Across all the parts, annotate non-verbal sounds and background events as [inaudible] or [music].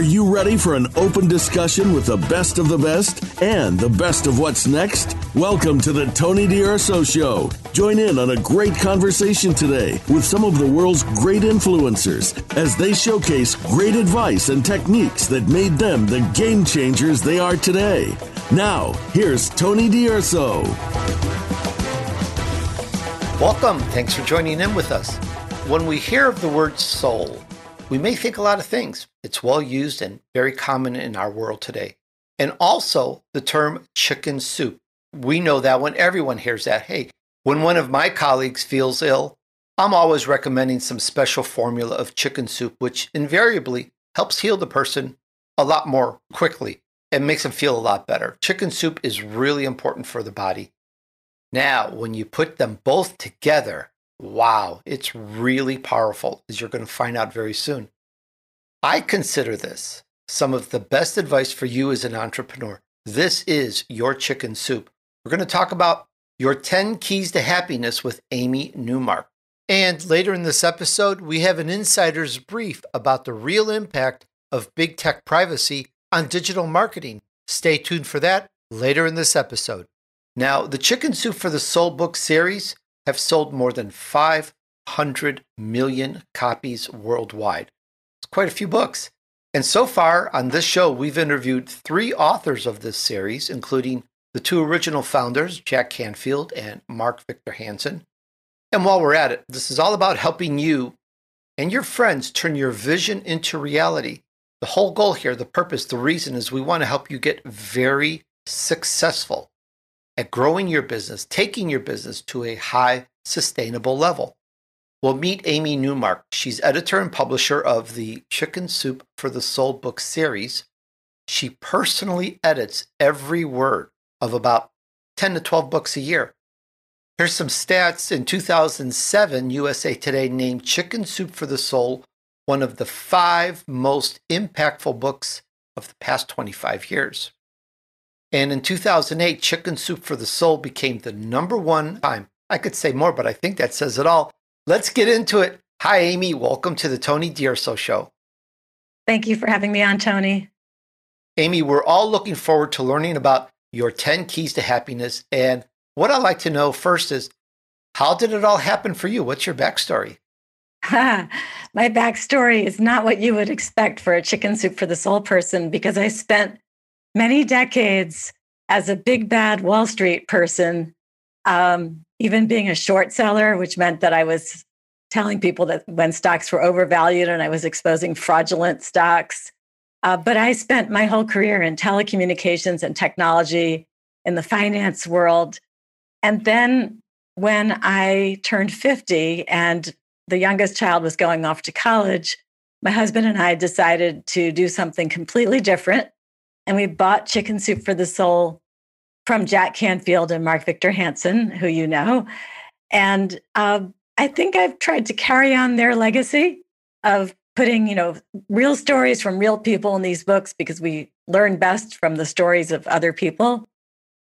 Are you ready for an open discussion with the best of the best and the best of what's next? Welcome to the Tony D'Urso Show. Join in on a great conversation today with some of the world's great influencers as they showcase great advice and techniques that made them the game changers they are today. Now, here's Tony D'Urso. Welcome. Thanks for joining in with us. When we hear of the word soul, we may think a lot of things. It's well used and very common in our world today. And also the term chicken soup. We know that when everyone hears that. Hey, when one of my colleagues feels ill, I'm always recommending some special formula of chicken soup, which invariably helps heal the person a lot more quickly and makes them feel a lot better. Chicken soup is really important for the body. Now, when you put them both together, wow, it's really powerful, as you're going to find out very soon. I consider this some of the best advice for you as an entrepreneur. This is your chicken soup. We're going to talk about your 10 keys to happiness with Amy Newmark. And later in this episode, we have an insider's brief about the real impact of big tech privacy on digital marketing. Stay tuned for that later in this episode. Now, the Chicken Soup for the Soul book series have sold more than 500 million copies worldwide quite a few books. And so far on this show, we've interviewed three authors of this series, including the two original founders, Jack Canfield and Mark Victor Hansen. And while we're at it, this is all about helping you and your friends turn your vision into reality. The whole goal here, the purpose, the reason is we want to help you get very successful at growing your business, taking your business to a high sustainable level. We'll meet Amy Newmark. She's editor and publisher of the Chicken Soup for the Soul book series. She personally edits every word of about 10 to 12 books a year. Here's some stats. In 2007, USA Today named Chicken Soup for the Soul one of the five most impactful books of the past 25 years. And in 2008, Chicken Soup for the Soul became the number one time. I could say more, but I think that says it all Let's get into it. Hi, Amy. Welcome to the Tony D'Urso Show. Thank you for having me on, Tony. Amy, we're all looking forward to learning about your 10 keys to happiness. And what I'd like to know first is how did it all happen for you? What's your backstory? [laughs] My backstory is not what you would expect for a chicken soup for the soul person because I spent many decades as a big bad Wall Street person um, even being a short seller, which meant that I was telling people that when stocks were overvalued and I was exposing fraudulent stocks. Uh, but I spent my whole career in telecommunications and technology in the finance world. And then when I turned 50 and the youngest child was going off to college, my husband and I decided to do something completely different. And we bought Chicken Soup for the Soul from Jack Canfield and Mark Victor Hansen, who you know. And uh, I think I've tried to carry on their legacy of putting, you know, real stories from real people in these books because we learn best from the stories of other people.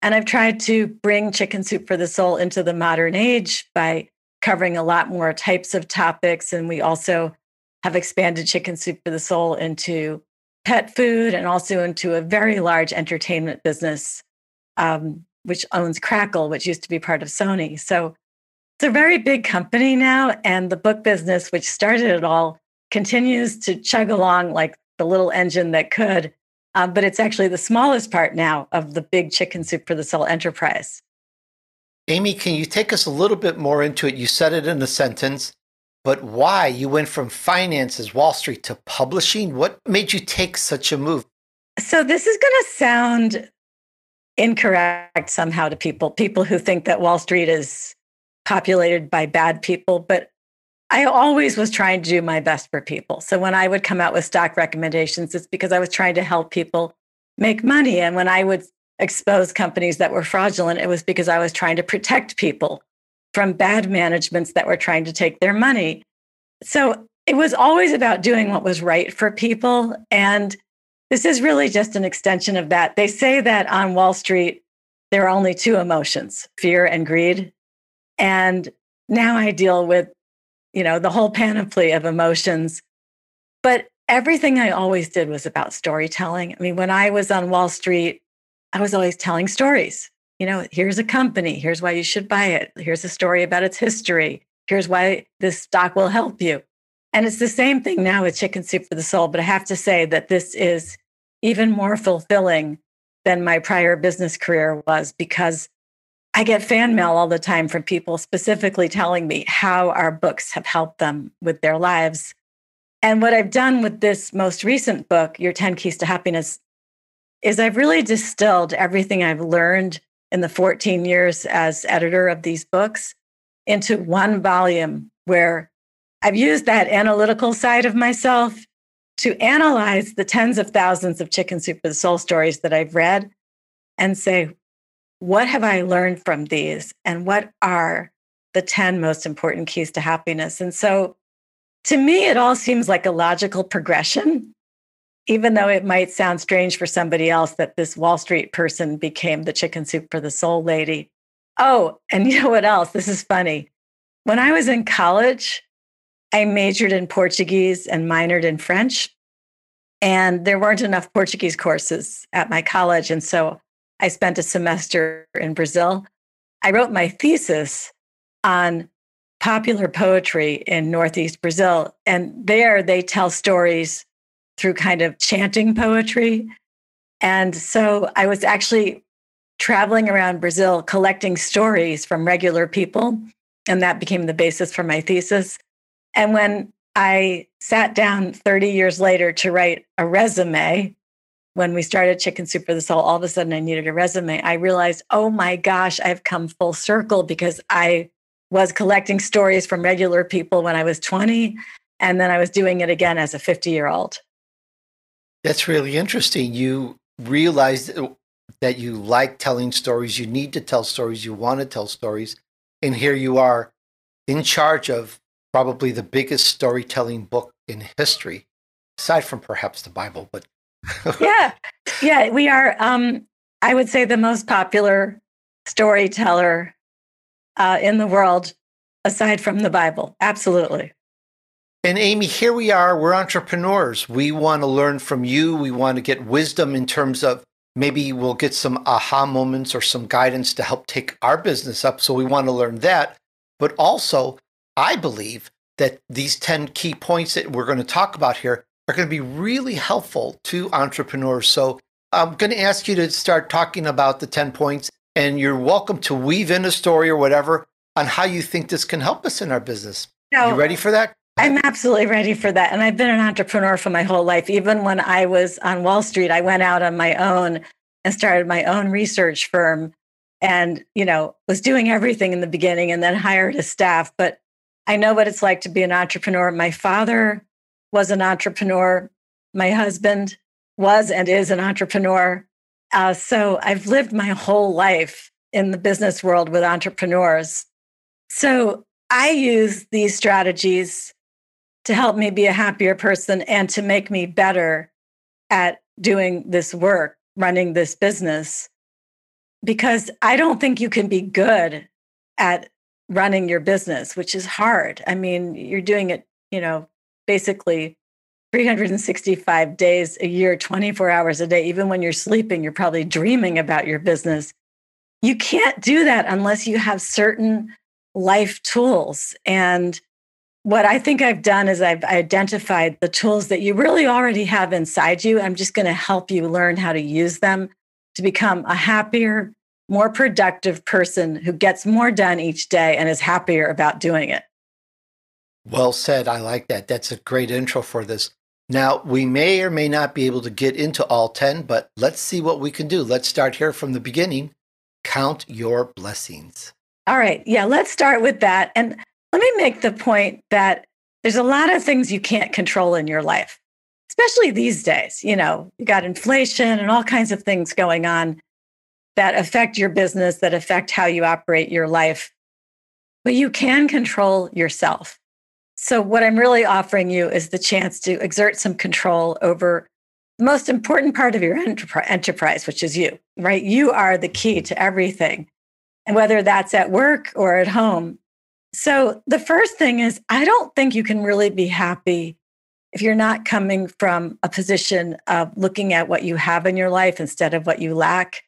And I've tried to bring Chicken Soup for the Soul into the modern age by covering a lot more types of topics. And we also have expanded Chicken Soup for the Soul into pet food and also into a very large entertainment business um, which owns Crackle, which used to be part of Sony. So it's a very big company now. And the book business, which started it all, continues to chug along like the little engine that could. Um, but it's actually the smallest part now of the big chicken soup for the soul enterprise. Amy, can you take us a little bit more into it? You said it in a sentence, but why you went from finances, Wall Street to publishing? What made you take such a move? So, this is going to sound incorrect somehow to people, people who think that Wall Street is populated by bad people. But I always was trying to do my best for people. So when I would come out with stock recommendations, it's because I was trying to help people make money. And when I would expose companies that were fraudulent, it was because I was trying to protect people from bad managements that were trying to take their money. So it was always about doing what was right for people. And this is really just an extension of that. They say that on Wall Street, there are only two emotions fear and greed. And now I deal with, you know, the whole panoply of emotions. But everything I always did was about storytelling. I mean, when I was on Wall Street, I was always telling stories. You know, here's a company, here's why you should buy it, here's a story about its history, here's why this stock will help you. And it's the same thing now with Chicken Soup for the Soul. But I have to say that this is even more fulfilling than my prior business career was because I get fan mail all the time from people specifically telling me how our books have helped them with their lives. And what I've done with this most recent book, Your 10 Keys to Happiness, is I've really distilled everything I've learned in the 14 years as editor of these books into one volume where I've used that analytical side of myself to analyze the tens of thousands of Chicken Soup for the Soul stories that I've read and say, what have I learned from these? And what are the 10 most important keys to happiness? And so to me, it all seems like a logical progression, even though it might sound strange for somebody else that this Wall Street person became the chicken soup for the soul lady. Oh, and [laughs] you know what else? This is funny. When I was in college, I majored in Portuguese and minored in French. And there weren't enough Portuguese courses at my college. And so I spent a semester in Brazil. I wrote my thesis on popular poetry in Northeast Brazil. And there they tell stories through kind of chanting poetry. And so I was actually traveling around Brazil collecting stories from regular people. And that became the basis for my thesis. And when I sat down 30 years later to write a resume, when we started Chicken Soup for the Soul, all of a sudden I needed a resume. I realized, oh my gosh, I've come full circle because I was collecting stories from regular people when I was 20. And then I was doing it again as a 50 year old. That's really interesting. You realized uh, that you like telling stories, you need to tell stories, you want to tell stories. And here you are in charge of probably the biggest storytelling book in history, aside from perhaps the Bible, but [laughs] yeah, yeah, we are. Um, I would say the most popular storyteller uh, in the world, aside from the Bible. Absolutely. And Amy, here we are. We're entrepreneurs. We want to learn from you. We want to get wisdom in terms of maybe we'll get some aha moments or some guidance to help take our business up. So we want to learn that. But also, I believe that these 10 key points that we're going to talk about here are going to be really helpful to entrepreneurs. So I'm going to ask you to start talking about the 10 points, and you're welcome to weave in a story or whatever on how you think this can help us in our business. No, you ready for that? I'm absolutely ready for that. And I've been an entrepreneur for my whole life. Even when I was on Wall Street, I went out on my own and started my own research firm and, you know, was doing everything in the beginning and then hired a staff. But I know what it's like to be an entrepreneur. My father was an entrepreneur. My husband was and is an entrepreneur. Uh, so I've lived my whole life in the business world with entrepreneurs. So I use these strategies to help me be a happier person and to make me better at doing this work, running this business. Because I don't think you can be good at running your business, which is hard. I mean, you're doing it, you know, basically 365 days a year, 24 hours a day. Even when you're sleeping, you're probably dreaming about your business. You can't do that unless you have certain life tools. And what I think I've done is I've identified the tools that you really already have inside you. I'm just going to help you learn how to use them to become a happier, more productive person who gets more done each day and is happier about doing it. Well said. I like that. That's a great intro for this. Now, we may or may not be able to get into all 10, but let's see what we can do. Let's start here from the beginning. Count your blessings. All right. Yeah, let's start with that. And let me make the point that there's a lot of things you can't control in your life, especially these days. You know, you got inflation and all kinds of things going on that affect your business, that affect how you operate your life. But you can control yourself. So, what I'm really offering you is the chance to exert some control over the most important part of your enterprise, which is you, right? You are the key to everything. And whether that's at work or at home. So, the first thing is, I don't think you can really be happy if you're not coming from a position of looking at what you have in your life instead of what you lack,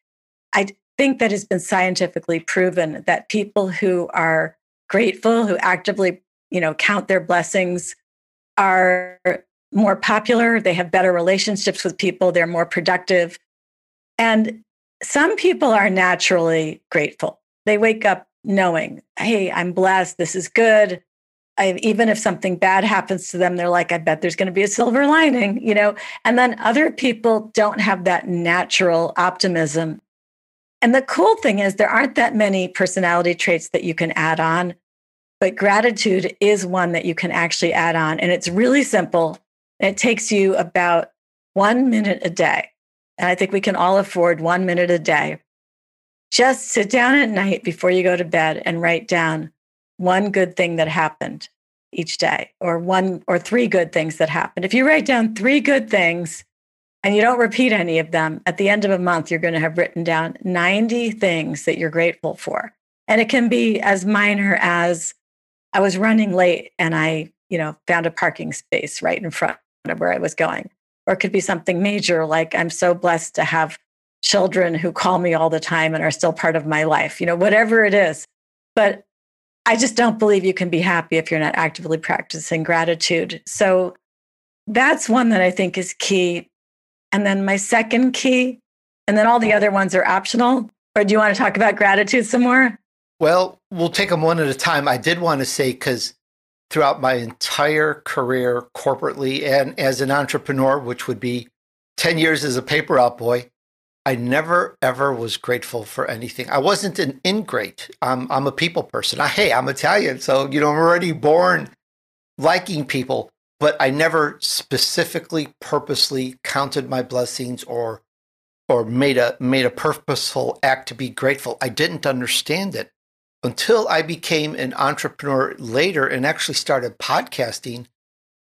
I think that has been scientifically proven that people who are grateful, who actively, you know, count their blessings are more popular, they have better relationships with people, they're more productive. And some people are naturally grateful. They wake up knowing, hey, I'm blessed, this is good. I, even if something bad happens to them, they're like, I bet there's going to be a silver lining, you know? And then other people don't have that natural optimism. And the cool thing is, there aren't that many personality traits that you can add on, but gratitude is one that you can actually add on. And it's really simple. It takes you about one minute a day. And I think we can all afford one minute a day. Just sit down at night before you go to bed and write down one good thing that happened each day, or one or three good things that happened. If you write down three good things and you don't repeat any of them, at the end of a month, you're going to have written down 90 things that you're grateful for. And it can be as minor as I was running late and I, you know, found a parking space right in front of where I was going. Or it could be something major like I'm so blessed to have children who call me all the time and are still part of my life, you know, whatever it is. But I just don't believe you can be happy if you're not actively practicing gratitude. So that's one that I think is key. And then my second key, and then all the other ones are optional. Or do you want to talk about gratitude some more? Well, we'll take them one at a time. I did want to say, because throughout my entire career corporately and as an entrepreneur, which would be 10 years as a paper route boy, I never ever was grateful for anything. I wasn't an ingrate. I'm, I'm a people person. I, hey, I'm Italian, so you know I'm already born liking people, but I never specifically, purposely counted my blessings or or made a made a purposeful act to be grateful. I didn't understand it until I became an entrepreneur later and actually started podcasting.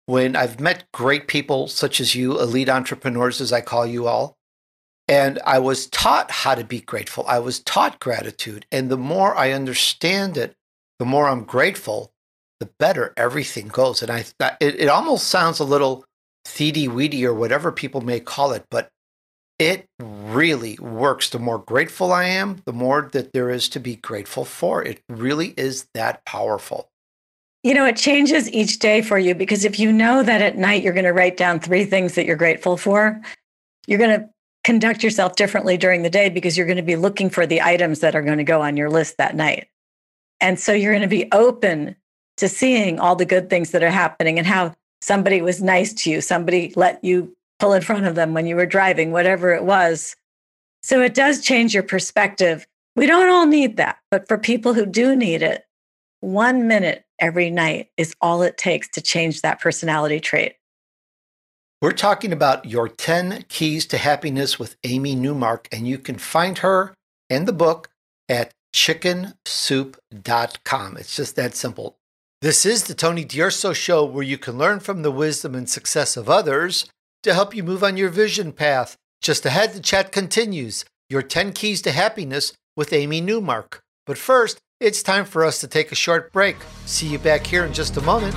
When I've met great people such as you, elite entrepreneurs, as I call you all, and I was taught how to be grateful. I was taught gratitude. And the more I understand it, the more I'm grateful, the better everything goes. And I, it, it almost sounds a little theedy weedy or whatever people may call it, but it really works. The more grateful I am, the more that there is to be grateful for. It really is that powerful. You know, it changes each day for you because if you know that at night you're going to write down three things that you're grateful for, you're going to conduct yourself differently during the day because you're going to be looking for the items that are going to go on your list that night. And so you're going to be open to seeing all the good things that are happening and how somebody was nice to you, somebody let you pull in front of them when you were driving, whatever it was. So it does change your perspective. We don't all need that, but for people who do need it, one minute every night is all it takes to change that personality trait. We're talking about your 10 keys to happiness with Amy Newmark, and you can find her and the book at chickensoup.com. It's just that simple. This is the Tony D'Urso Show, where you can learn from the wisdom and success of others to help you move on your vision path. Just ahead, the chat continues your 10 keys to happiness with Amy Newmark. But first, it's time for us to take a short break. See you back here in just a moment.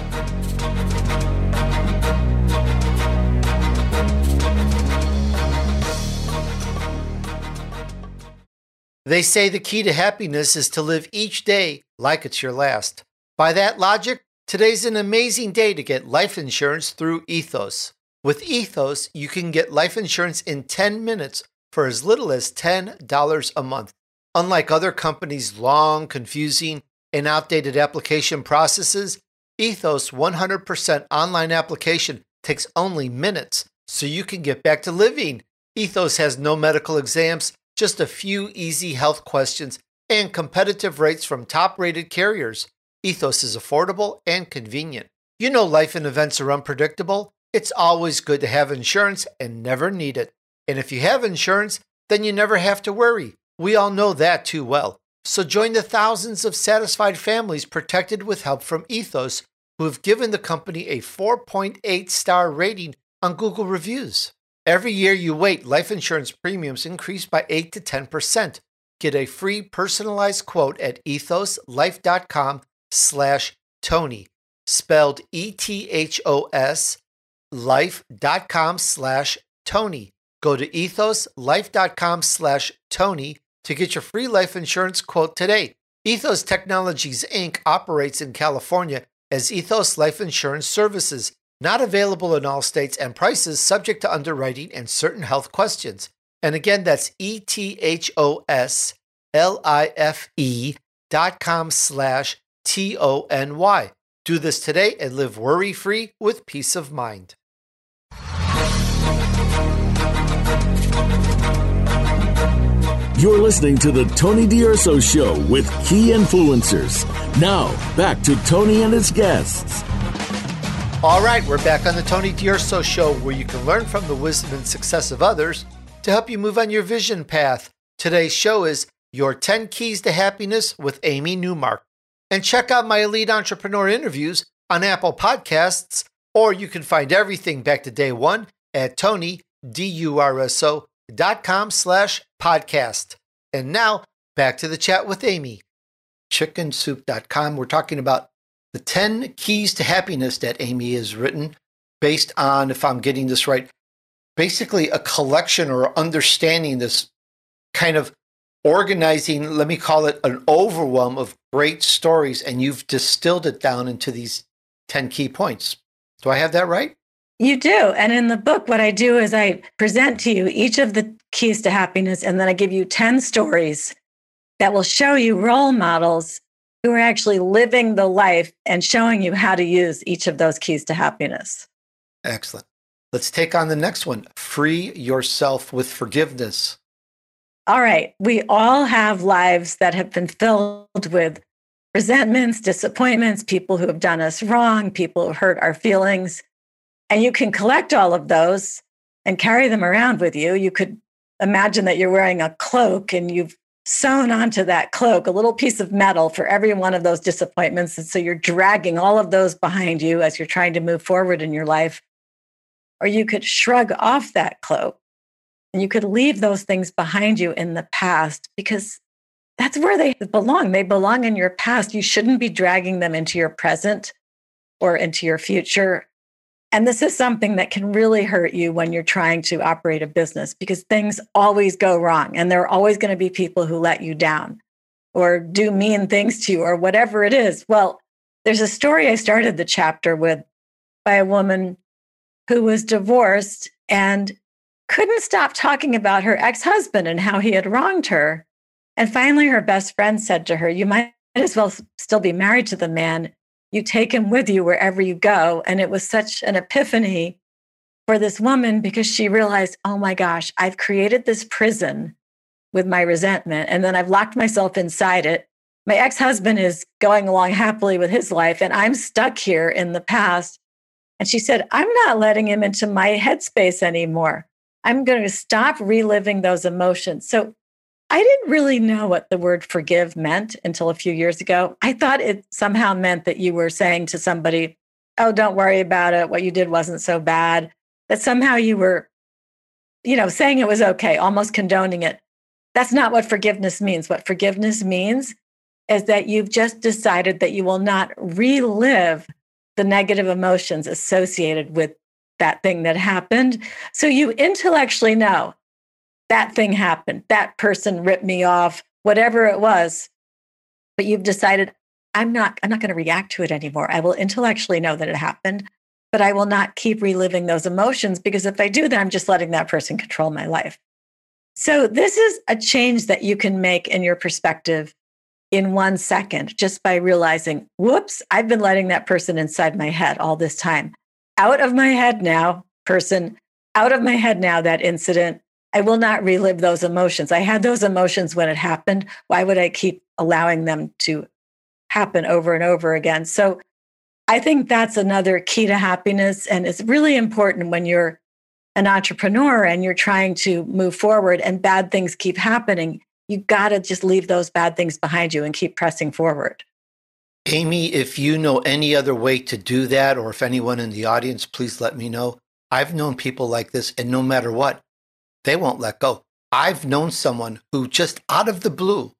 They say the key to happiness is to live each day like it's your last. By that logic, today's an amazing day to get life insurance through Ethos. With Ethos, you can get life insurance in 10 minutes for as little as $10 a month. Unlike other companies' long, confusing, and outdated application processes, Ethos 100% online application takes only minutes, so you can get back to living. Ethos has no medical exams just a few easy health questions, and competitive rates from top rated carriers. Ethos is affordable and convenient. You know, life and events are unpredictable. It's always good to have insurance and never need it. And if you have insurance, then you never have to worry. We all know that too well. So join the thousands of satisfied families protected with help from Ethos who have given the company a 4.8 star rating on Google Reviews. Every year you wait, life insurance premiums increase by 8 to 10%. Get a free personalized quote at ethoslife.com slash Tony, spelled E-T-H-O-S ethoslife.com slash Tony. Go to ethoslife.com slash Tony to get your free life insurance quote today. Ethos Technologies Inc. operates in California as Ethos Life Insurance Services, not available in all states and prices subject to underwriting and certain health questions. And again, that's E T H O S L I F E dot com slash T O N Y. Do this today and live worry free with peace of mind. You're listening to the Tony D'Urso Show with key influencers. Now, back to Tony and his guests. All right, we're back on the Tony D'Urso Show where you can learn from the wisdom and success of others to help you move on your vision path. Today's show is Your 10 Keys to Happiness with Amy Newmark. And check out my elite entrepreneur interviews on Apple Podcasts, or you can find everything back to day one at Tony, D-U-R-S-O, dot com slash podcast. And now back to the chat with Amy. Chickensoup.com. We're talking about the 10 keys to happiness that Amy has written based on, if I'm getting this right, basically a collection or understanding this kind of organizing, let me call it an overwhelm of great stories. And you've distilled it down into these 10 key points. Do I have that right? You do. And in the book, what I do is I present to you each of the keys to happiness, and then I give you 10 stories that will show you role models who are actually living the life and showing you how to use each of those keys to happiness. Excellent. Let's take on the next one free yourself with forgiveness. All right. We all have lives that have been filled with resentments, disappointments, people who have done us wrong, people who have hurt our feelings. And you can collect all of those and carry them around with you. You could imagine that you're wearing a cloak and you've sewn onto that cloak a little piece of metal for every one of those disappointments. And so you're dragging all of those behind you as you're trying to move forward in your life. Or you could shrug off that cloak you could leave those things behind you in the past because that's where they belong. They belong in your past. You shouldn't be dragging them into your present or into your future. And this is something that can really hurt you when you're trying to operate a business because things always go wrong and there are always going to be people who let you down or do mean things to you or whatever it is. Well, there's a story I started the chapter with by a woman who was divorced and couldn't stop talking about her ex husband and how he had wronged her. And finally, her best friend said to her, You might as well still be married to the man you take him with you wherever you go. And it was such an epiphany for this woman because she realized, oh my gosh, I've created this prison with my resentment. And then I've locked myself inside it. My ex husband is going along happily with his life, and I'm stuck here in the past. And she said, I'm not letting him into my headspace anymore. I'm going to stop reliving those emotions. So I didn't really know what the word forgive meant until a few years ago. I thought it somehow meant that you were saying to somebody, Oh, don't worry about it. What you did wasn't so bad. That somehow you were, you know, saying it was okay, almost condoning it. That's not what forgiveness means. What forgiveness means is that you've just decided that you will not relive the negative emotions associated with that thing that happened. So you intellectually know that thing happened, that person ripped me off, whatever it was. But you've decided, I'm not, I'm not going to react to it anymore. I will intellectually know that it happened, but I will not keep reliving those emotions because if I do that, I'm just letting that person control my life. So this is a change that you can make in your perspective in one second just by realizing, whoops, I've been letting that person inside my head all this time. Out of my head now, person, out of my head now, that incident. I will not relive those emotions. I had those emotions when it happened. Why would I keep allowing them to happen over and over again? So I think that's another key to happiness. And it's really important when you're an entrepreneur and you're trying to move forward and bad things keep happening. You got to just leave those bad things behind you and keep pressing forward. Amy, if you know any other way to do that, or if anyone in the audience, please let me know. I've known people like this, and no matter what, they won't let go. I've known someone who just out of the blue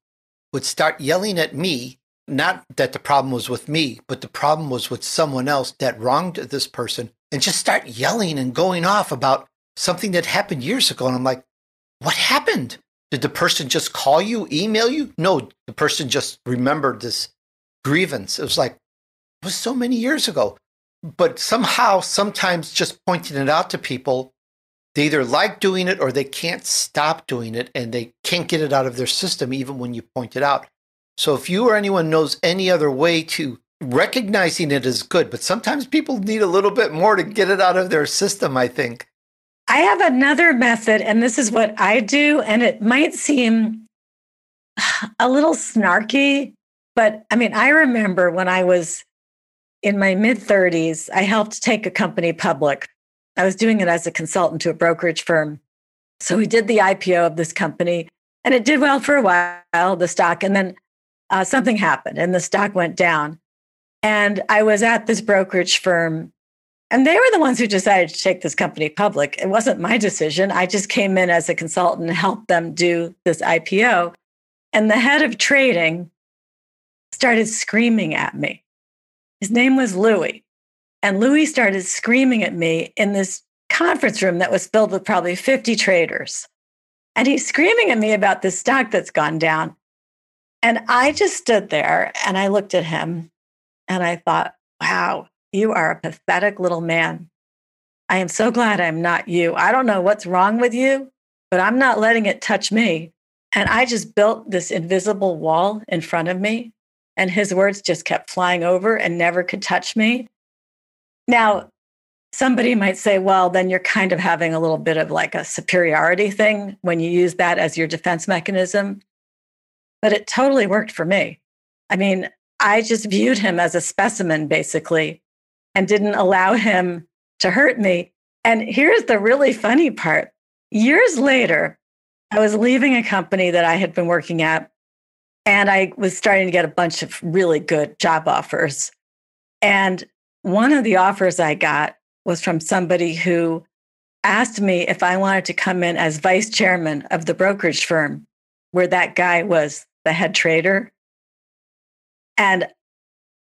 would start yelling at me. Not that the problem was with me, but the problem was with someone else that wronged this person and just start yelling and going off about something that happened years ago. And I'm like, what happened? Did the person just call you, email you? No, the person just remembered this grievance. It was like, it was so many years ago. But somehow, sometimes just pointing it out to people, they either like doing it or they can't stop doing it and they can't get it out of their system even when you point it out. So if you or anyone knows any other way to recognizing it is good, but sometimes people need a little bit more to get it out of their system, I think. I have another method, and this is what I do, and it might seem [sighs] a little snarky, but I mean, I remember when I was in my mid 30s, I helped take a company public. I was doing it as a consultant to a brokerage firm. So we did the IPO of this company, and it did well for a while, the stock, and then uh, something happened and the stock went down. And I was at this brokerage firm, and they were the ones who decided to take this company public. It wasn't my decision. I just came in as a consultant and helped them do this IPO. And the head of trading started screaming at me. His name was Louis. And Louis started screaming at me in this conference room that was filled with probably 50 traders. And he's screaming at me about this stock that's gone down. And I just stood there and I looked at him and I thought, wow, you are a pathetic little man. I am so glad I'm not you. I don't know what's wrong with you, but I'm not letting it touch me. And I just built this invisible wall in front of me. And his words just kept flying over and never could touch me. Now, somebody might say, well, then you're kind of having a little bit of like a superiority thing when you use that as your defense mechanism. But it totally worked for me. I mean, I just viewed him as a specimen, basically, and didn't allow him to hurt me. And here's the really funny part years later, I was leaving a company that I had been working at, and I was starting to get a bunch of really good job offers. And one of the offers I got was from somebody who asked me if I wanted to come in as vice chairman of the brokerage firm where that guy was the head trader. And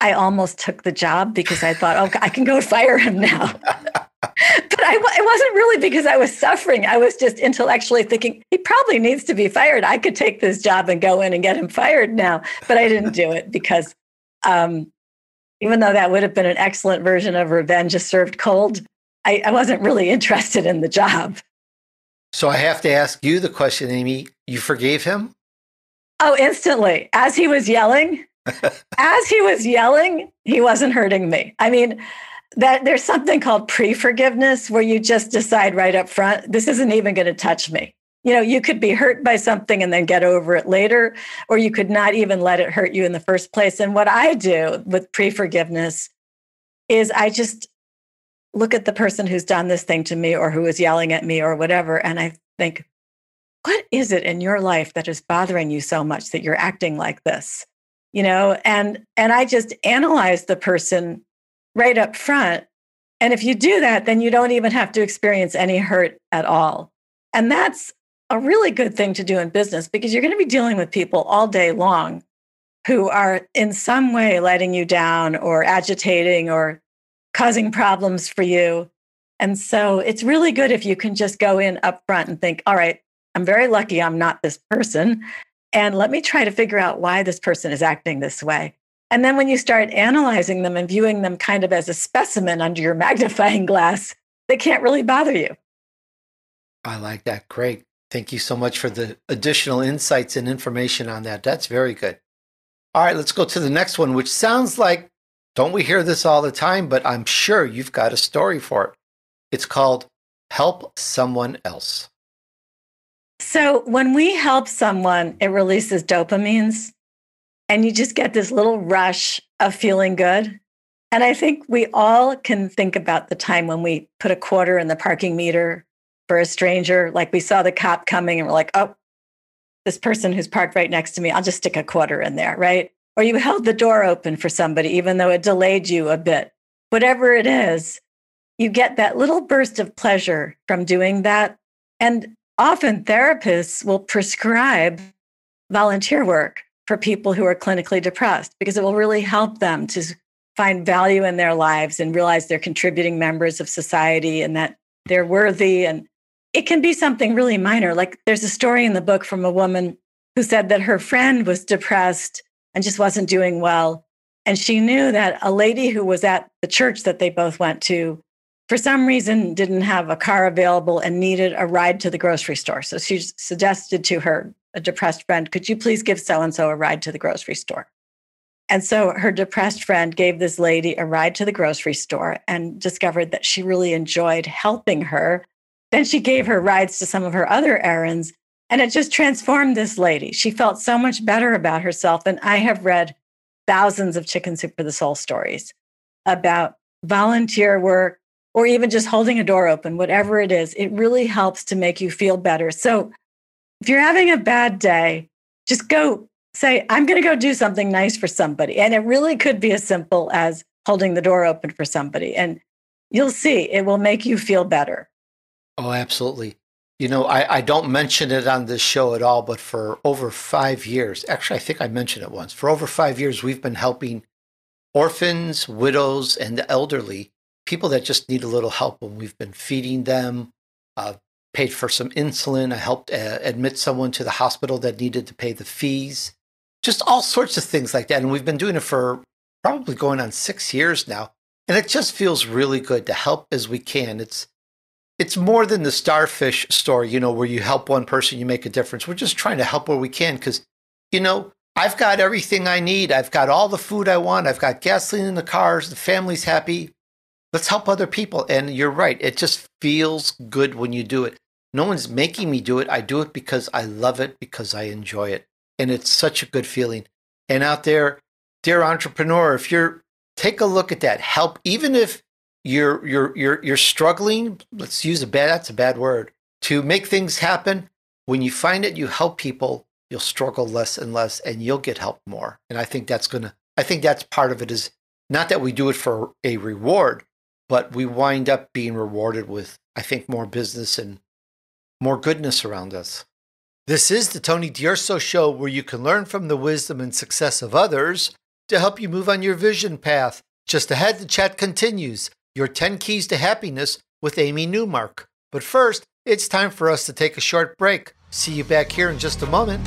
I almost took the job because I thought, oh, I can go [laughs] fire him now. [laughs] I, it wasn't really because I was suffering. I was just intellectually thinking he probably needs to be fired. I could take this job and go in and get him fired now. But I didn't do it because um, even though that would have been an excellent version of revenge is served cold, I, I wasn't really interested in the job. So I have to ask you the question, Amy. You forgave him? Oh, instantly. As he was yelling, [laughs] as he was yelling, he wasn't hurting me. I mean, that there's something called pre-forgiveness where you just decide right up front, this isn't even going to touch me. You know, you could be hurt by something and then get over it later, or you could not even let it hurt you in the first place. And what I do with pre-forgiveness is I just look at the person who's done this thing to me or who is yelling at me or whatever, and I think, what is it in your life that is bothering you so much that you're acting like this? You know, and and I just analyze the person right up front. And if you do that, then you don't even have to experience any hurt at all. And that's a really good thing to do in business because you're going to be dealing with people all day long who are in some way letting you down or agitating or causing problems for you. And so it's really good if you can just go in up front and think, all right, I'm very lucky I'm not this person. And let me try to figure out why this person is acting this way. And then when you start analyzing them and viewing them kind of as a specimen under your [laughs] magnifying glass, they can't really bother you. I like that. Great. Thank you so much for the additional insights and information on that. That's very good. All right, let's go to the next one, which sounds like, don't we hear this all the time? But I'm sure you've got a story for it. It's called Help Someone Else. So when we help someone, it releases dopamines and you just get this little rush of feeling good. And I think we all can think about the time when we put a quarter in the parking meter for a stranger. Like we saw the cop coming and we're like, oh, this person who's parked right next to me, I'll just stick a quarter in there, right? Or you held the door open for somebody, even though it delayed you a bit. Whatever it is, you get that little burst of pleasure from doing that. And often therapists will prescribe volunteer work for people who are clinically depressed because it will really help them to find value in their lives and realize they're contributing members of society and that they're worthy. And it can be something really minor. Like there's a story in the book from a woman who said that her friend was depressed and just wasn't doing well. And she knew that a lady who was at the church that they both went to, for some reason, didn't have a car available and needed a ride to the grocery store. So she suggested to her, a depressed friend, could you please give so and so a ride to the grocery store? And so her depressed friend gave this lady a ride to the grocery store and discovered that she really enjoyed helping her. Then she gave her rides to some of her other errands, and it just transformed this lady. She felt so much better about herself. And I have read thousands of Chicken Soup for the Soul stories about volunteer work or even just holding a door open, whatever it is. It really helps to make you feel better. So if you're having a bad day, just go say, I'm going to go do something nice for somebody. And it really could be as simple as holding the door open for somebody. And you'll see it will make you feel better. Oh, absolutely. You know, I, I don't mention it on this show at all, but for over five years, actually, I think I mentioned it once. For over five years, we've been helping orphans, widows, and the elderly, people that just need a little help. And we've been feeding them, uh, paid for some insulin. I helped uh, admit someone to the hospital that needed to pay the fees just all sorts of things like that. And we've been doing it for probably going on six years now. And it just feels really good to help as we can. It's it's more than the starfish story, you know, where you help one person, you make a difference. We're just trying to help where we can because, you know, I've got everything I need. I've got all the food I want. I've got gasoline in the cars. The family's happy. Let's help other people. And you're right. It just feels good when you do it. No one's making me do it. I do it because I love it, because I enjoy it and it's such a good feeling. And out there, dear entrepreneur, if you're take a look at that, help even if you're you're you're you're struggling, let's use a bad that's a bad word, to make things happen, when you find it you help people, you'll struggle less and less and you'll get help more. And I think that's to I think that's part of it is not that we do it for a reward, but we wind up being rewarded with I think more business and more goodness around us. This is the Tony D'Urso Show, where you can learn from the wisdom and success of others to help you move on your vision path. Just ahead, the chat continues your 10 Keys to Happiness with Amy Newmark. But first, it's time for us to take a short break. See you back here in just a moment.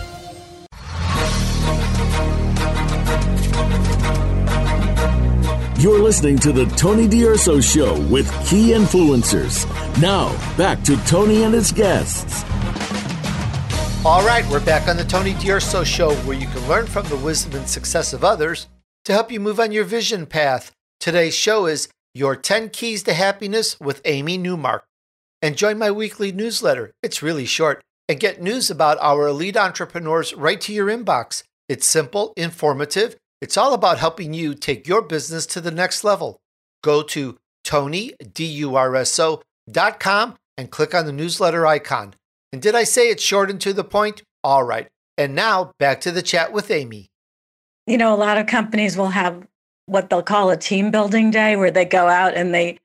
You're listening to the Tony D'Urso Show with key influencers. Now, back to Tony and his guests. All right, we're back on the Tony D'Urso Show, where you can learn from the wisdom and success of others to help you move on your vision path. Today's show is Your 10 Keys to Happiness with Amy Newmark. And join my weekly newsletter. It's really short. And get news about our elite entrepreneurs right to your inbox. It's simple, informative, it's all about helping you take your business to the next level. Go to tonydurso.com and click on the newsletter icon. And did I say it's short and to the point? All right. And now back to the chat with Amy. You know, a lot of companies will have what they'll call a team building day where they go out and they,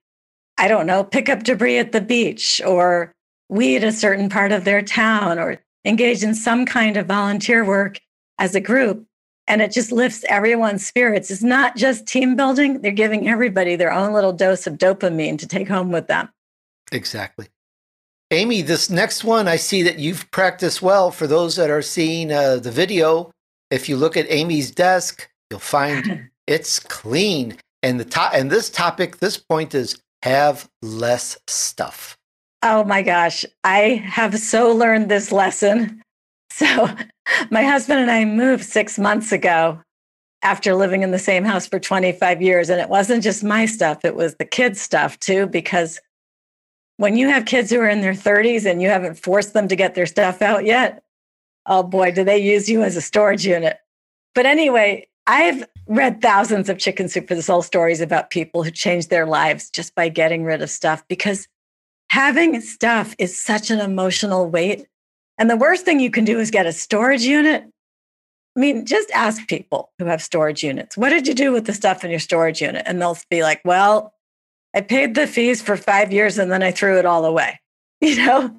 I don't know, pick up debris at the beach or weed a certain part of their town or engage in some kind of volunteer work as a group and it just lifts everyone's spirits. It's not just team building, they're giving everybody their own little dose of dopamine to take home with them. Exactly. Amy, this next one, I see that you've practiced well. For those that are seeing uh, the video, if you look at Amy's desk, you'll find [laughs] it's clean. And the top and this topic, this point is have less stuff. Oh my gosh, I have so learned this lesson. [laughs] So my husband and I moved six months ago after living in the same house for 25 years. And it wasn't just my stuff, it was the kids' stuff too, because when you have kids who are in their 30s and you haven't forced them to get their stuff out yet, oh boy, do they use you as a storage unit. But anyway, I've read thousands of chicken soup for the soul stories about people who changed their lives just by getting rid of stuff because having stuff is such an emotional weight. And the worst thing you can do is get a storage unit. I mean, just ask people who have storage units, what did you do with the stuff in your storage unit? And they'll be like, well, I paid the fees for five years and then I threw it all away. [laughs] You know,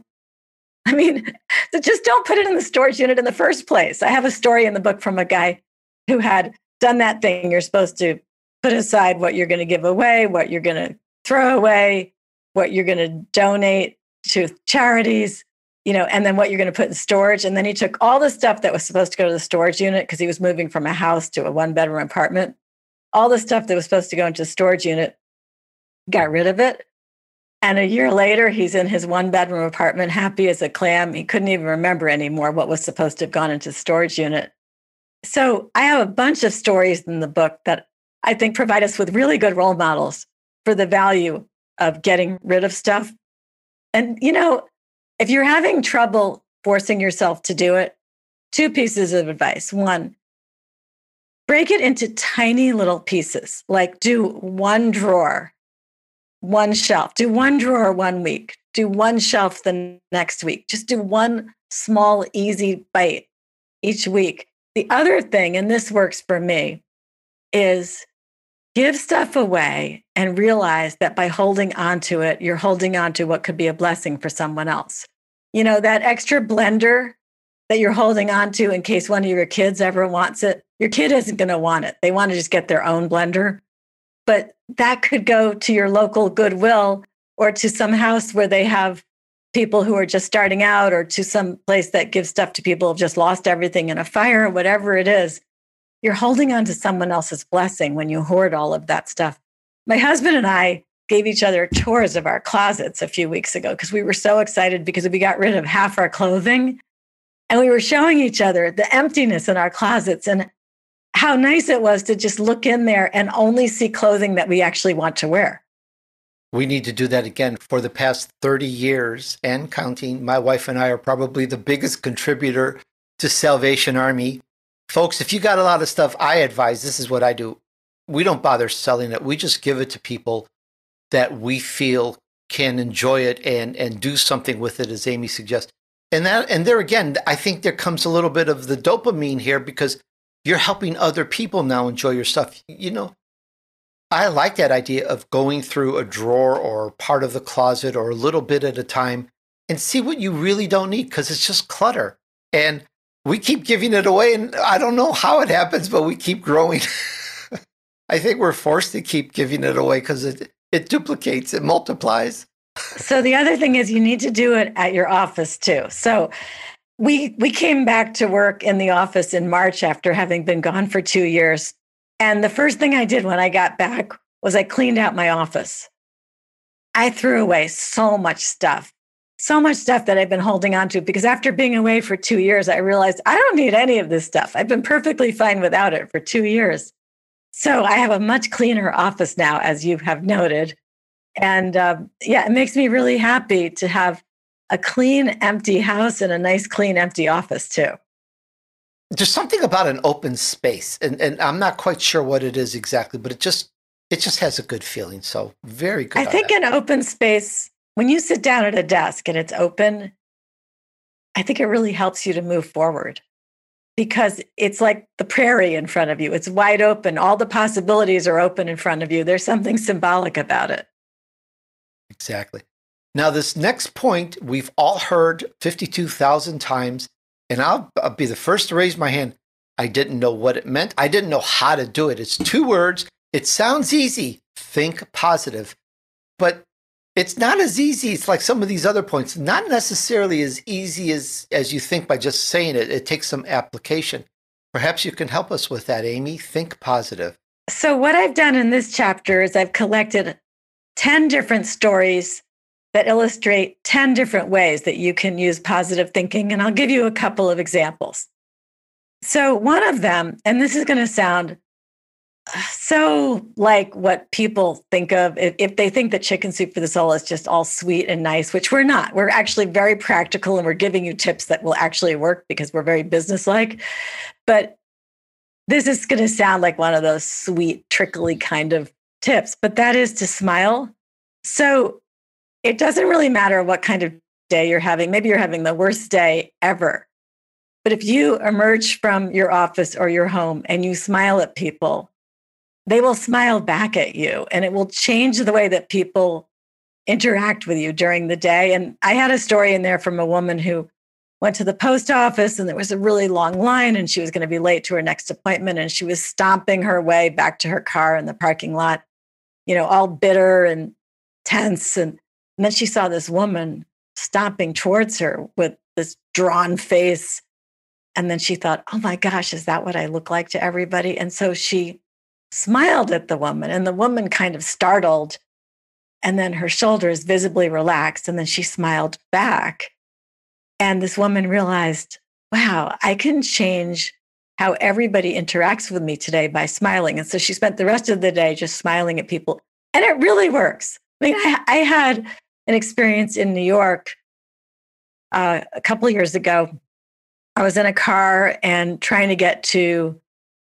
I mean, so just don't put it in the storage unit in the first place. I have a story in the book from a guy who had done that thing. You're supposed to put aside what you're going to give away, what you're going to throw away, what you're going to donate to charities, you know, and then what you're going to put in storage. And then he took all the stuff that was supposed to go to the storage unit because he was moving from a house to a one bedroom apartment, all the stuff that was supposed to go into the storage unit, got rid of it. And a year later, he's in his one bedroom apartment, happy as a clam. He couldn't even remember anymore what was supposed to have gone into the storage unit. So I have a bunch of stories in the book that I think provide us with really good role models for the value of getting rid of stuff. And, you know, if you're having trouble forcing yourself to do it, two pieces of advice. One, break it into tiny little pieces, like do one drawer one shelf. Do one drawer one week. Do one shelf the next week. Just do one small, easy bite each week. The other thing, and this works for me, is give stuff away and realize that by holding on to it, you're holding on to what could be a blessing for someone else. You know, that extra blender that you're holding on to in case one of your kids ever wants it, your kid isn't going to want it. They want to just get their own blender but that could go to your local Goodwill or to some house where they have people who are just starting out or to some place that gives stuff to people who've just lost everything in a fire, or whatever it is. You're holding on to someone else's blessing when you hoard all of that stuff. My husband and I gave each other tours of our closets a few weeks ago because we were so excited because we got rid of half our clothing and we were showing each other the emptiness in our closets and how nice it was to just look in there and only see clothing that we actually want to wear. We need to do that again. For the past 30 years and counting, my wife and I are probably the biggest contributor to Salvation Army. Folks, if you got a lot of stuff, I advise this is what I do. We don't bother selling it. We just give it to people that we feel can enjoy it and and do something with it as Amy suggests. And that and there again, I think there comes a little bit of the dopamine here because you're helping other people now enjoy your stuff. You know, I like that idea of going through a drawer or part of the closet or a little bit at a time and see what you really don't need because it's just clutter. And we keep giving it away. And I don't know how it happens, but we keep growing. [laughs] I think we're forced to keep giving it away because it, it duplicates, it multiplies. so the other thing is you need to do it at your office too. So we we came back to work in the office in March after having been gone for 2 years. And the first thing I did when I got back was I cleaned out my office. I threw away so much stuff. So much stuff that I've been holding on to because after being away for 2 years I realized I don't need any of this stuff. I've been perfectly fine without it for 2 years. So I have a much cleaner office now as you have noted. And uh, yeah, it makes me really happy to have a clean, empty house and a nice, clean, empty office too. There's something about an open space, and, and I'm not quite sure what it is exactly, but it just it just has a good feeling. So very good. I think an open space, when you sit down at a desk and it's open, I think it really helps you to move forward because it's like the prairie in front of you. It's wide open. All the possibilities are open in front of you. There's something symbolic about it. Exactly. Now, this next point we've all heard 52,000 times, and I'll, I'll, be the first to raise my hand. I didn't know what it meant. I didn't know how to do it. It's two words. It sounds easy. Think positive. But it's not as easy. It's like some of these other points, not necessarily as easy as, as you think by just saying it. It takes some application. Perhaps you can help us with that, Amy. Think positive. So, what I've done in this chapter is I've collected 10 different stories that illustrate 10 different ways that you can use positive thinking. And I'll give you a couple of examples. So, one of them, and this is going to sound so like what people think of if, if, they think that chicken soup for the soul is just all sweet and nice which we're not. We're actually very practical and we're giving you tips that will actually work because we're very businesslike. But this is going to sound like one of those sweet trickly kind of tips but that is to smile. So it doesn't really matter what kind of day you're having. Maybe you're having the worst day ever. But if you emerge from your office or your home and you smile at people they will smile back at you and it will change the way that people interact with you during the day. And I had a story in there from a woman who went to the post office and there was a really long line and she was going to be late to her next appointment and she was stomping her way back to her car in the parking lot, you know, all bitter and tense. And, and then she saw this woman stomping towards her with this drawn face. And then she thought, oh my gosh, is that what I look like to everybody? And so she smiled at the woman, and the woman kind of startled. And then her shoulders visibly relaxed, and then she smiled back. And this woman realized, wow, I can change how everybody interacts with me today by smiling. And so she spent the rest of the day just smiling at people. And it really works. I mean, I, I had an experience in New York uh, a couple years ago. I was in a car and trying to get to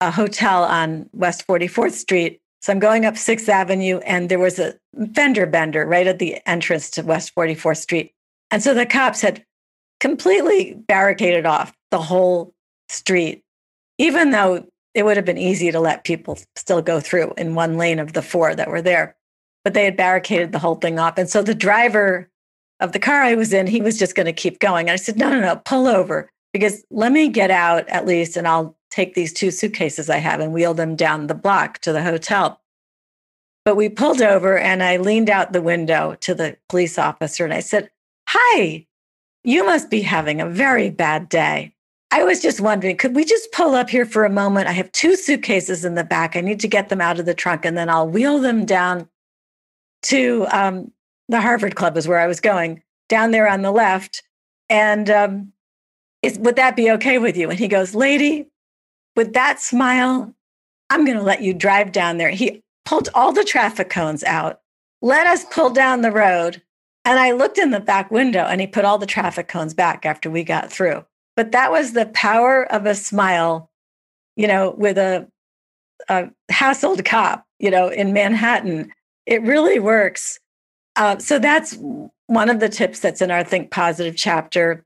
a hotel on West 44th Street. So I'm going up 6th Avenue, and there was a fender bender right at the entrance to West 44th Street. And so the cops had completely barricaded off the whole street, even though it would have been easy to let people still go through in one lane of the four that were there. But they had barricaded the whole thing off. And so the driver of the car I was in, he was just going to keep going. And I said, no, no, no, pull over because let me get out at least and I'll take these two suitcases I have and wheel them down the block to the hotel. But we pulled over and I leaned out the window to the police officer and I said, Hi, you must be having a very bad day. I was just wondering, could we just pull up here for a moment? I have two suitcases in the back. I need to get them out of the trunk and then I'll wheel them down to um, the Harvard Club, is where I was going, down there on the left. And um, is, would that be okay with you? And he goes, Lady, with that smile, I'm going to let you drive down there. He pulled all the traffic cones out, let us pull down the road. And I looked in the back window and he put all the traffic cones back after we got through. But that was the power of a smile, you know, with a, a hassled cop, you know, in Manhattan. It really works. Uh, so that's one of the tips that's in our Think Positive chapter.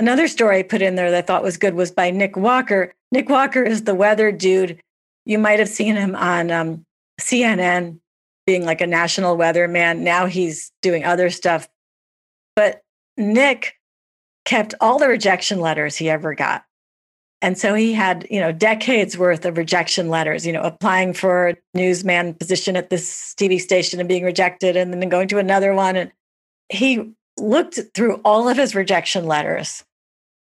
Another story I put in there that I thought was good was by Nick Walker. Nick Walker is the weather dude. You might have seen him on um, CNN being like a national weatherman. Now he's doing other stuff. But Nick kept all the rejection letters he ever got. And so he had, you know, decades worth of rejection letters, you know, applying for a newsman position at this TV station and being rejected and then going to another one. And he looked through all of his rejection letters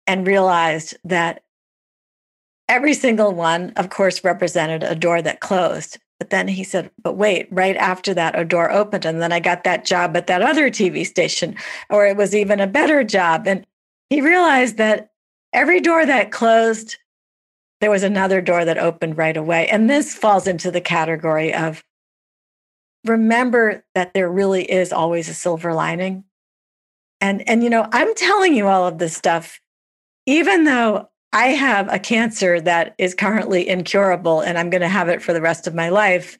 and realized that every single one, of course, represented a door that closed. But then he said, but wait, right after that, a door opened. And then I got that job at that other TV station, or it was even a better job. And he realized that every door that closed, there was another door that opened right away. And this falls into the category of remember that there really is always a silver lining. And, and you know, I'm telling you all of this stuff even though I have a cancer that is currently incurable and I'm going to have it for the rest of my life.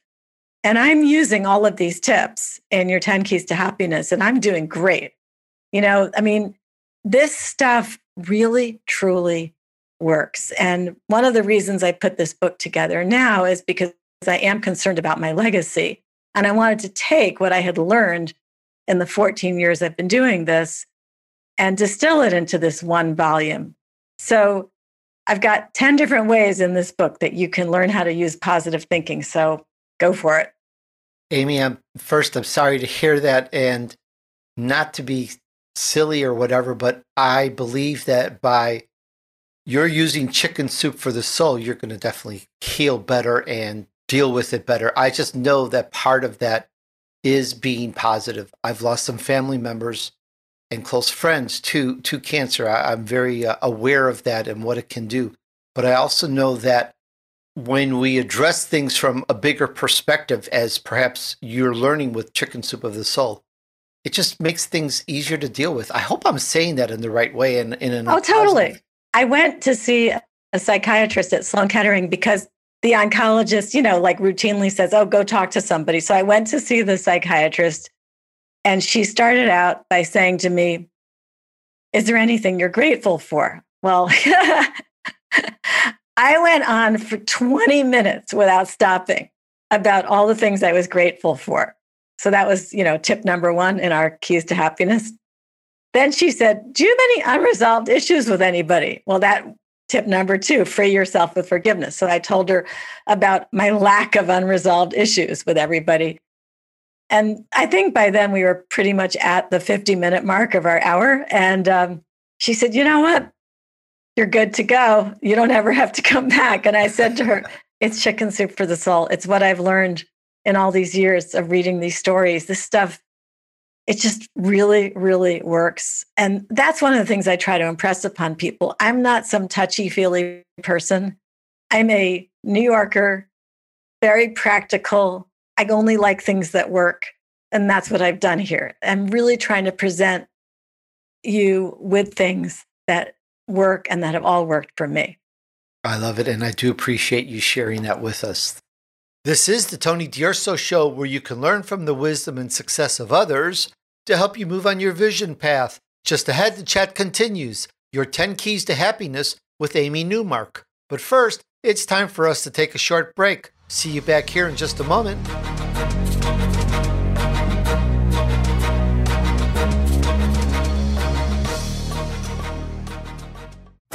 And I'm using all of these tips in your 10 keys to happiness, and I'm doing great. You know, I mean, this stuff really, truly works. And one of the reasons I put this book together now is because I am concerned about my legacy. And I wanted to take what I had learned in the 14 years I've been doing this and distill it into this one volume. So I've got 10 different ways in this book that you can learn how to use positive thinking. So go for it. Amy, I'm first, I'm sorry to hear that and not to be silly or whatever, but I believe that by you're using chicken soup for the soul, you're going to definitely heal better and deal with it better. I just know that part of that is being positive. I've lost some family members and close friends to to cancer. I, am very uh, aware of that and what it can do. But I also know that when we address things from a bigger perspective, as perhaps you're learning with Chicken Soup of the Soul, it just makes things easier to deal with. I hope I'm saying that in the right way and in an Oh, totally. I went to see a psychiatrist at Sloan Kettering because the oncologist, you know, like routinely says, "Oh, go talk to somebody." So I went to see the psychiatrist and she started out by saying to me, Is there anything you're grateful for? Well, [laughs] I went on for 20 minutes without stopping about all the things I was grateful for. So that was, you know, tip number one in our keys to happiness. Then she said, Do you have any unresolved issues with anybody? Well, that tip number two, free yourself with forgiveness. So I told her about my lack of unresolved issues with everybody. And I think by then we were pretty much at the 50 minute mark of our hour. And um, she said, You know what? You're good to go. You don't ever have to come back. And I said to her, [laughs] It's chicken soup for the soul. It's what I've learned in all these years of reading these stories. This stuff, it just really, really works. And that's one of the things I try to impress upon people. I'm not some touchy feely person. I'm a New Yorker, very practical, I only like things that work. And that's what I've done here. I'm really trying to present you with things that work and that have all worked for me. I love it. And I do appreciate you sharing that with us. This is the Tony D'Urso Show, where you can learn from the wisdom and success of others to help you move on your vision path. Just ahead, the chat continues Your 10 Keys to Happiness with Amy Newmark. But first, it's time for us to take a short break. See you back here in just a moment.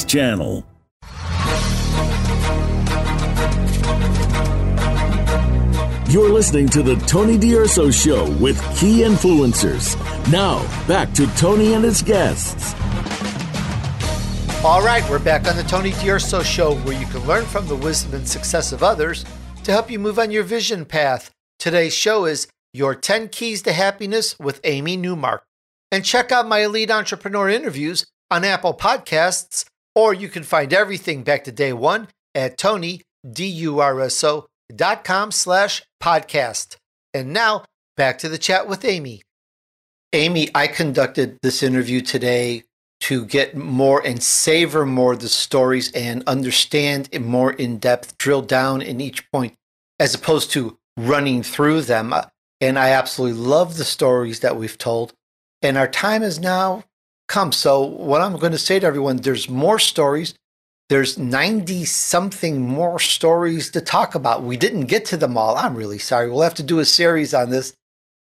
channel. You're listening to the Tony D'Urso Show with key influencers. Now, back to Tony and his guests. All right, we're back on the Tony D'Urso Show, where you can learn from the wisdom and success of others to help you move on your vision path. Today's show is Your 10 Keys to Happiness with Amy Newmark. And check out my elite entrepreneur interviews on Apple Podcasts, or you can find everything back to day one at Tony, D-U-R-S-O, dot com slash podcast. And now back to the chat with Amy. Amy, I conducted this interview today to get more and savor more the stories and understand it more in depth, drill down in each point, as opposed to running through them. Uh, and I absolutely love the stories that we've told. And our time is now come. So, what I'm going to say to everyone, there's more stories. There's 90 something more stories to talk about. We didn't get to them all. I'm really sorry. We'll have to do a series on this.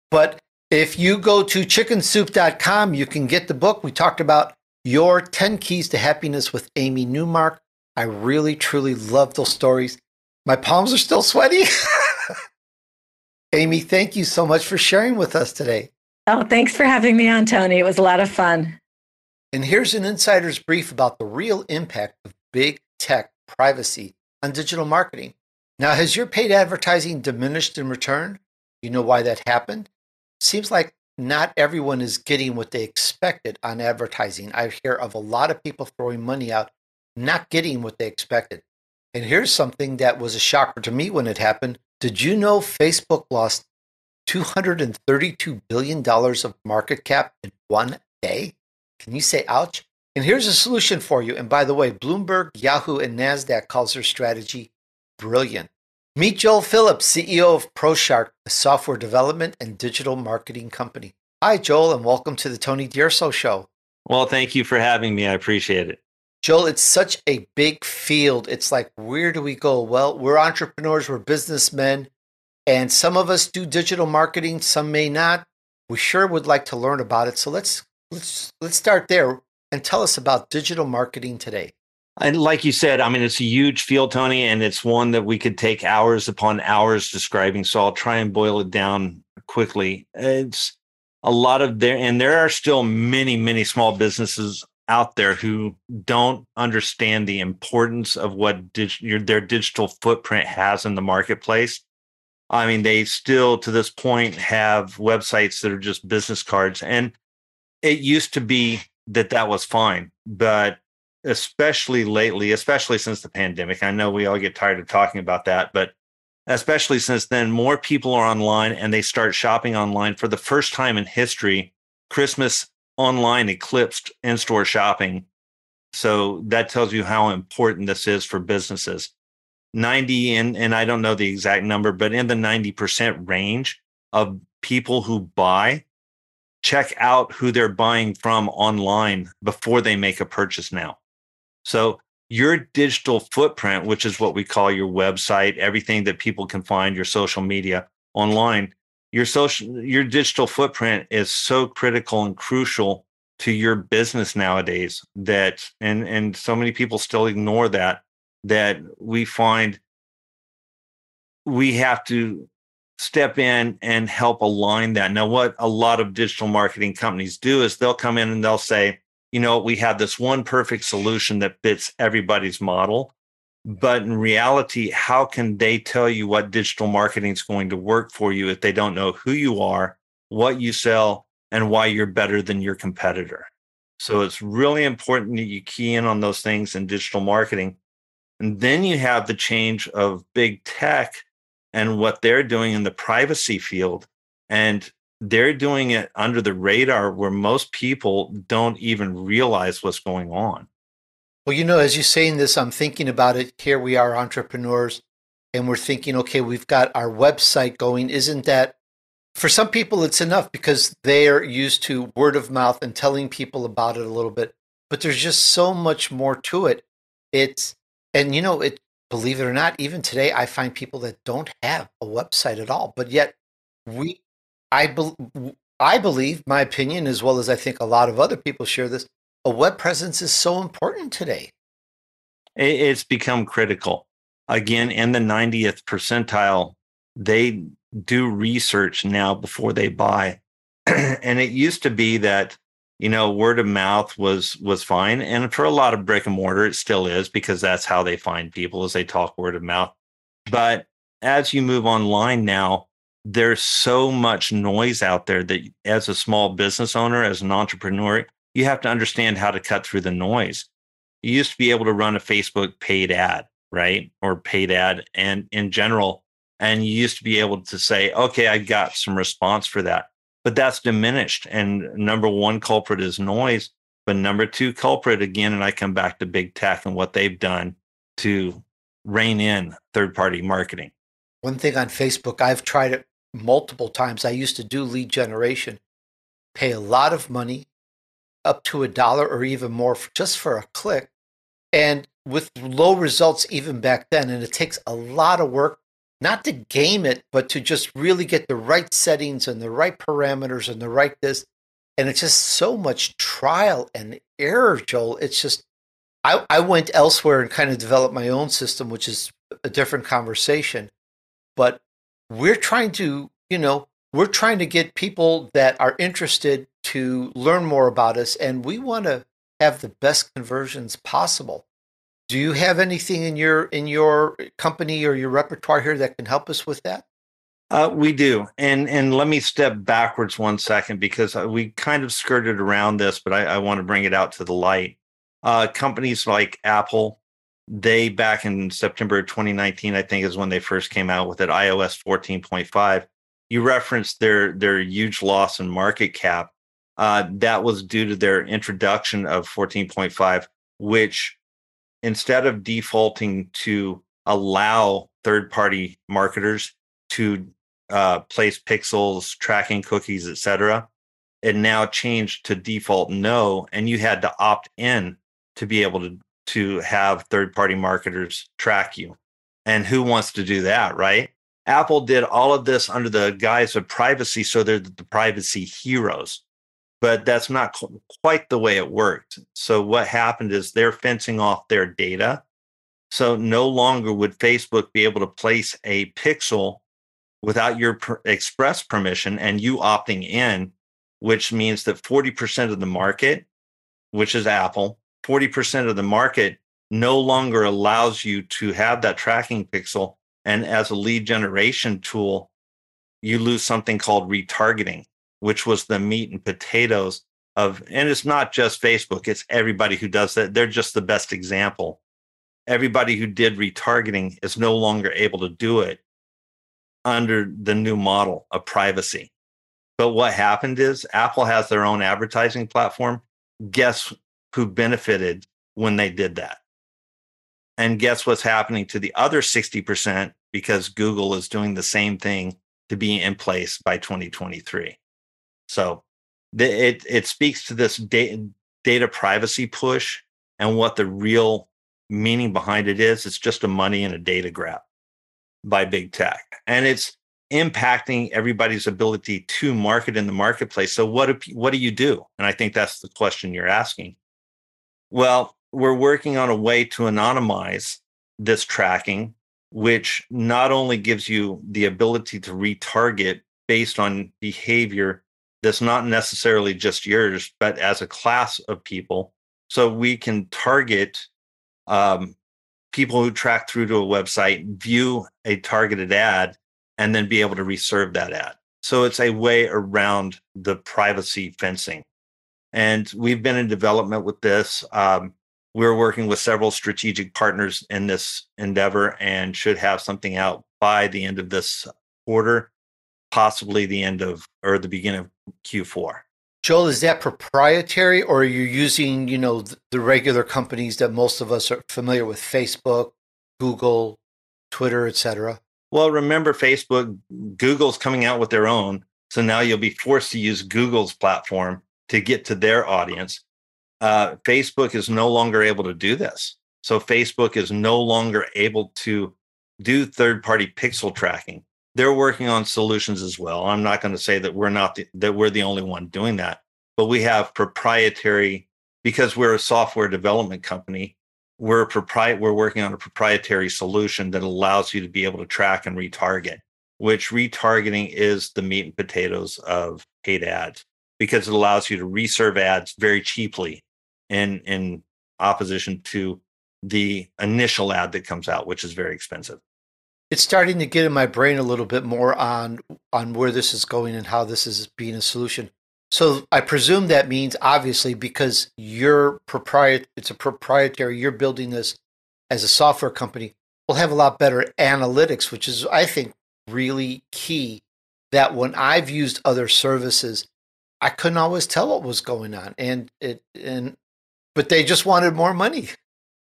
But if you go to chickensoup.com, you can get the book. We talked about your 10 Keys to Happiness with Amy Newmark. I really, truly love those stories. My palms are still sweaty. [laughs] Amy, thank you so much for sharing with us today. Oh, thanks for having me on, Tony. It was a lot of fun. And here's an insider's brief about the real impact of big tech privacy on digital marketing. Now, has your paid advertising diminished in return? You know why that happened? Seems like not everyone is getting what they expected on advertising. I hear of a lot of people throwing money out, not getting what they expected. And here's something that was a shocker to me when it happened. Did you know Facebook lost $232 billion of market cap in one day? Can you say ouch? And here's a solution for you. And by the way, Bloomberg, Yahoo, and NASDAQ calls their strategy brilliant. Meet Joel Phillips, CEO of ProShark, a software development and digital marketing company. Hi, Joel, and welcome to the Tony D'Urso Show. Well, thank you for having me. I appreciate it. Joel, it's such a big field. It's like, where do we go? Well, we're entrepreneurs, we're businessmen, and some of us do digital marketing, some may not. We sure would like to learn about it. So let's let's let's start there and tell us about digital marketing today. And like you said, I mean, it's a huge field, Tony, and it's one that we could take hours upon hours describing. So I'll try and boil it down quickly. It's a lot of there, and there are still many, many small businesses out there who don't understand the importance of what dig- your, their digital footprint has in the marketplace. I mean, they still to this point have websites that are just business cards. And it used to be that that was fine. But especially lately, especially since the pandemic, I know we all get tired of talking about that, but especially since then, more people are online and they start shopping online for the first time in history. Christmas online eclipsed in store shopping. So that tells you how important this is for businesses. 90 and, and I don't know the exact number, but in the 90% range of people who buy check out who they're buying from online before they make a purchase now. So your digital footprint, which is what we call your website, everything that people can find, your social media online, your social your digital footprint is so critical and crucial to your business nowadays that and and so many people still ignore that that we find we have to step in and help align that. Now, what a lot of digital marketing companies do is they'll come in and they'll say, you know, we have this one perfect solution that fits everybody's model. But in reality, how can they tell you what digital marketing is going to work for you if they don't know who you are, what you sell, and why you're better than your competitor? So it's really important that you key in on those things in digital marketing. And then you have the change of big tech and what they're doing in the privacy field. And they're doing it under the radar where most people don't even realize what's going on. Well, you know, as you're saying this, I'm thinking about it. Here we are, entrepreneurs, and we're thinking, okay, we've got our website going. Isn't that for some people it's enough because they're used to word of mouth and telling people about it a little bit. But there's just so much more to it. It's and you know, it believe it or not, even today, I find people that don't have a website at all. But yet, we, I, be, I believe, my opinion, as well as I think a lot of other people share this, a web presence is so important today. It's become critical. Again, in the 90th percentile, they do research now before they buy. [clears throat] and it used to be that you know word of mouth was was fine. And for a lot of brick and mortar it still is because that's how they find people as they talk word of mouth. But as you move online now there's so much noise out there that as a small business owner as an entrepreneur you have to understand how to cut through the noise. You used to be able to run a facebook paid ad right or paid ad and in general and you used to be able to say okay i got some response for that but that's diminished. And number one culprit is noise. But number two culprit, again, and I come back to big tech and what they've done to rein in third party marketing. One thing on Facebook, I've tried it multiple times. I used to do lead generation, pay a lot of money, up to a dollar or even more, just for a click. And with low results, even back then, and it takes a lot of work not to game it, but to just really get the right settings and the right parameters and the right this. And it's just so much trial and error, Joel. It's just, I, I went elsewhere and kind of developed my own system, which is a different conversation. But we're trying to, you know, we're trying to get people that are interested to learn more about us, and we want to have the best conversions possible. Do you have anything in your in your company or your repertoire here that can help us with that? Uh, we do, and and let me step backwards one second because uh, we kind of skirted around this, but I, I want to bring it out to the light. Uh, companies like Apple, they back in September 2019, I think, is when they first came out with it. iOS 14.5. You referenced their their huge loss in market cap. Uh, that was due to their introduction of 14.5, which instead of defaulting to allow third party marketers to uh, place pixels, tracking cookies, etc., it now changed to default no, and you had to opt in to be able to to have third party marketers track you. And who wants to do that, right? Apple did all of this under the guise of privacy, so they're the privacy heroes. But that's not quite the way it worked. So what happened is they're fencing off their data. So no longer would Facebook be able to place a pixel without your per- express permission and you opting in, which means that 40% of the market, which is Apple, 40% of the market no longer allows you to have that tracking pixel. And as a lead generation tool, you lose something called retargeting which was the meat and potatoes of, and it's not just Facebook, it's everybody who does that. They're just the best example. Everybody who did retargeting is no longer able to do it under the new model of privacy. But what happened is Apple has their own advertising platform. Guess who benefited when they did that? And guess what's happening to the other 60% because Google is doing the same thing to be in place by 2023. So the, it it speaks to this data, data privacy push and what the real meaning behind it is. It's just a money and a data grab by big tech, and it's impacting everybody's ability to market in the marketplace. So what do, what do you do? And I think that's the question you're asking. Well, we're working on a way to anonymize this tracking, which not only gives you the ability to retarget based on behavior that's not necessarily just yours, but as a class of people. So we can target um, people who track through to a website, view a targeted ad, and then be able to reserve that ad. So it's a way around the privacy fencing. And we've been in development with this. Um, we're working with several strategic partners in this endeavor and should have something out by the end of this quarter possibly the end of or the beginning of Q4. Joel, is that proprietary or are you using, you know, the regular companies that most of us are familiar with, Facebook, Google, Twitter, etc.? Well, remember Facebook, Google's coming out with their own. So now you'll be forced to use Google's platform to get to their audience. Uh, Facebook is no longer able to do this. So Facebook is no longer able to do third party pixel tracking they're working on solutions as well. I'm not going to say that we're not the, that we're the only one doing that, but we have proprietary because we're a software development company. We're propri- we're working on a proprietary solution that allows you to be able to track and retarget, which retargeting is the meat and potatoes of paid ads because it allows you to reserve ads very cheaply in in opposition to the initial ad that comes out, which is very expensive it's starting to get in my brain a little bit more on on where this is going and how this is being a solution. So I presume that means obviously because you're proprietary, it's a proprietary, you're building this as a software company, We'll have a lot better analytics, which is I think really key. That when I've used other services, I couldn't always tell what was going on, and it and but they just wanted more money.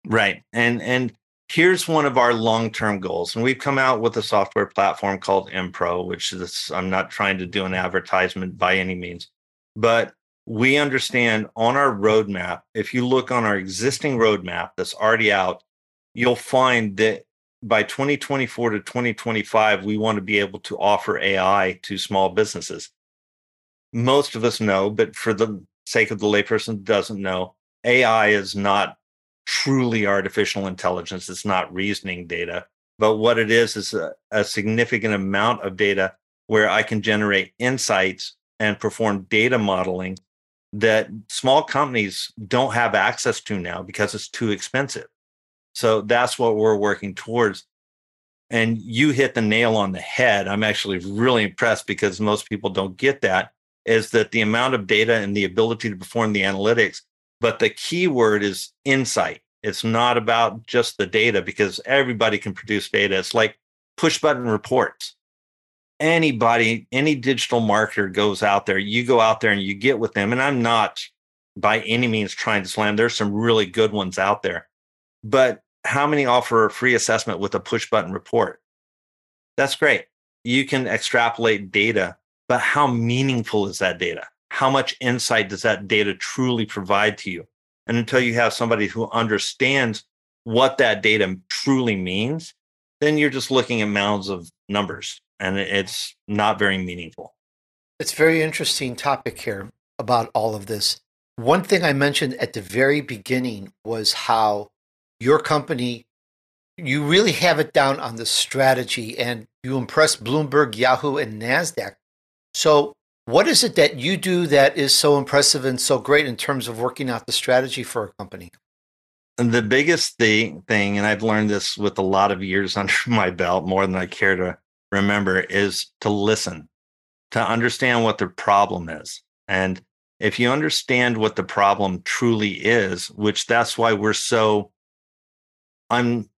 Right, and and here's one of our long-term goals and we've come out with a software platform called impro which is i'm not trying to do an advertisement by any means but we understand on our roadmap if you look on our existing roadmap that's already out you'll find that by 2024 to 2025 we want to be able to offer ai to small businesses. Most of us know but for the sake of the layperson doesn't know ai is not truly artificial intelligence. It's not reasoning data. But what it is is a, a significant amount of data where I can generate insights and perform data modeling that small companies don't have access to now because it's too expensive. So that's what we're working towards. And you hit the nail on the head. I'm actually really impressed because most people don't get that is that the amount of data and the ability to perform the analytics but the key word is insight. It's not about just the data because everybody can produce data. It's like push button reports. Anybody, any digital marketer goes out there, you go out there and you get with them. And I'm not by any means trying to slam. There's some really good ones out there. But how many offer a free assessment with a push button report? That's great. You can extrapolate data, but how meaningful is that data? How much insight does that data truly provide to you? And until you have somebody who understands what that data truly means, then you're just looking at mounds of numbers and it's not very meaningful. It's a very interesting topic here. about all of this. One thing I mentioned at the very beginning was how your company, you really have it down on the strategy and you impress Bloomberg, Yahoo, and NASDAQ. So, what is it that you do that is so impressive and so great in terms of working out the strategy for a company? The biggest thing, thing, and I've learned this with a lot of years [laughs] under my belt, more than I care to remember, is to listen, to understand what the problem is. And if you understand what the problem truly is, which that's why we're so I'm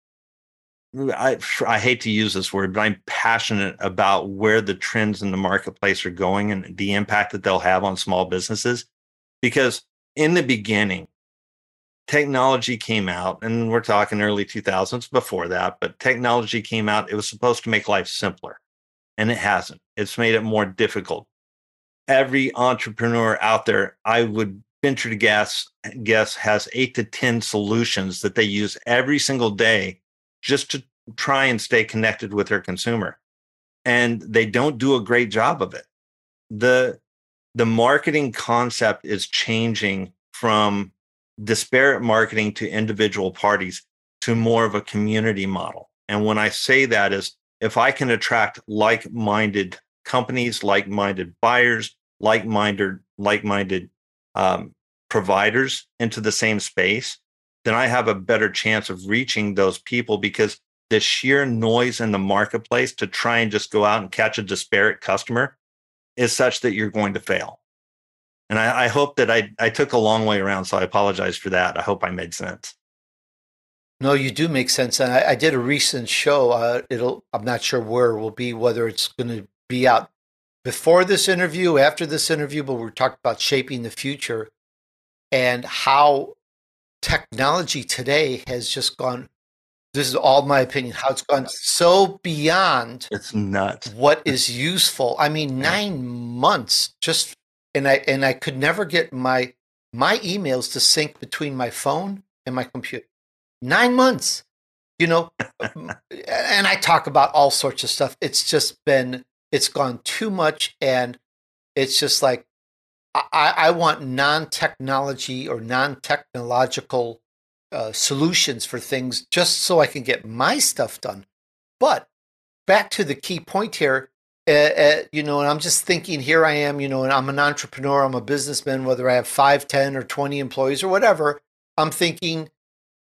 I, I hate to use this word, but I'm passionate about where the trends in the marketplace are going and the impact that they'll have on small businesses. Because in the beginning, technology came out, and we're talking early 2000s before that, but technology came out. It was supposed to make life simpler, and it hasn't. It's made it more difficult. Every entrepreneur out there, I would venture to guess, guess has eight to 10 solutions that they use every single day just to try and stay connected with their consumer. And they don't do a great job of it. The the marketing concept is changing from disparate marketing to individual parties to more of a community model. And when I say that is if I can attract like-minded companies, like-minded buyers, like-minded like-minded um, providers into the same space, then I have a better chance of reaching those people because the sheer noise in the marketplace to try and just go out and catch a disparate customer is such that you're going to fail. And I, I hope that I, I took a long way around, so I apologize for that. I hope I made sense. No, you do make sense. And I, I did a recent show. Uh, it'll I'm not sure where it will be, whether it's going to be out before this interview, after this interview, but we talked about shaping the future and how technology today has just gone this is all my opinion how it's gone so beyond it's nuts. what is useful. I mean nine months just and i and i could never get my my emails to sync between my phone and my computer. Nine months you know and i talk about all sorts of stuff. It's just been it's gone too much and it's just like I, I want non-technology or non-technological uh, solutions for things just so I can get my stuff done. But back to the key point here, uh, uh, you know, and I'm just thinking here I am, you know, and I'm an entrepreneur, I'm a businessman, whether I have five, 10, or 20 employees or whatever, I'm thinking,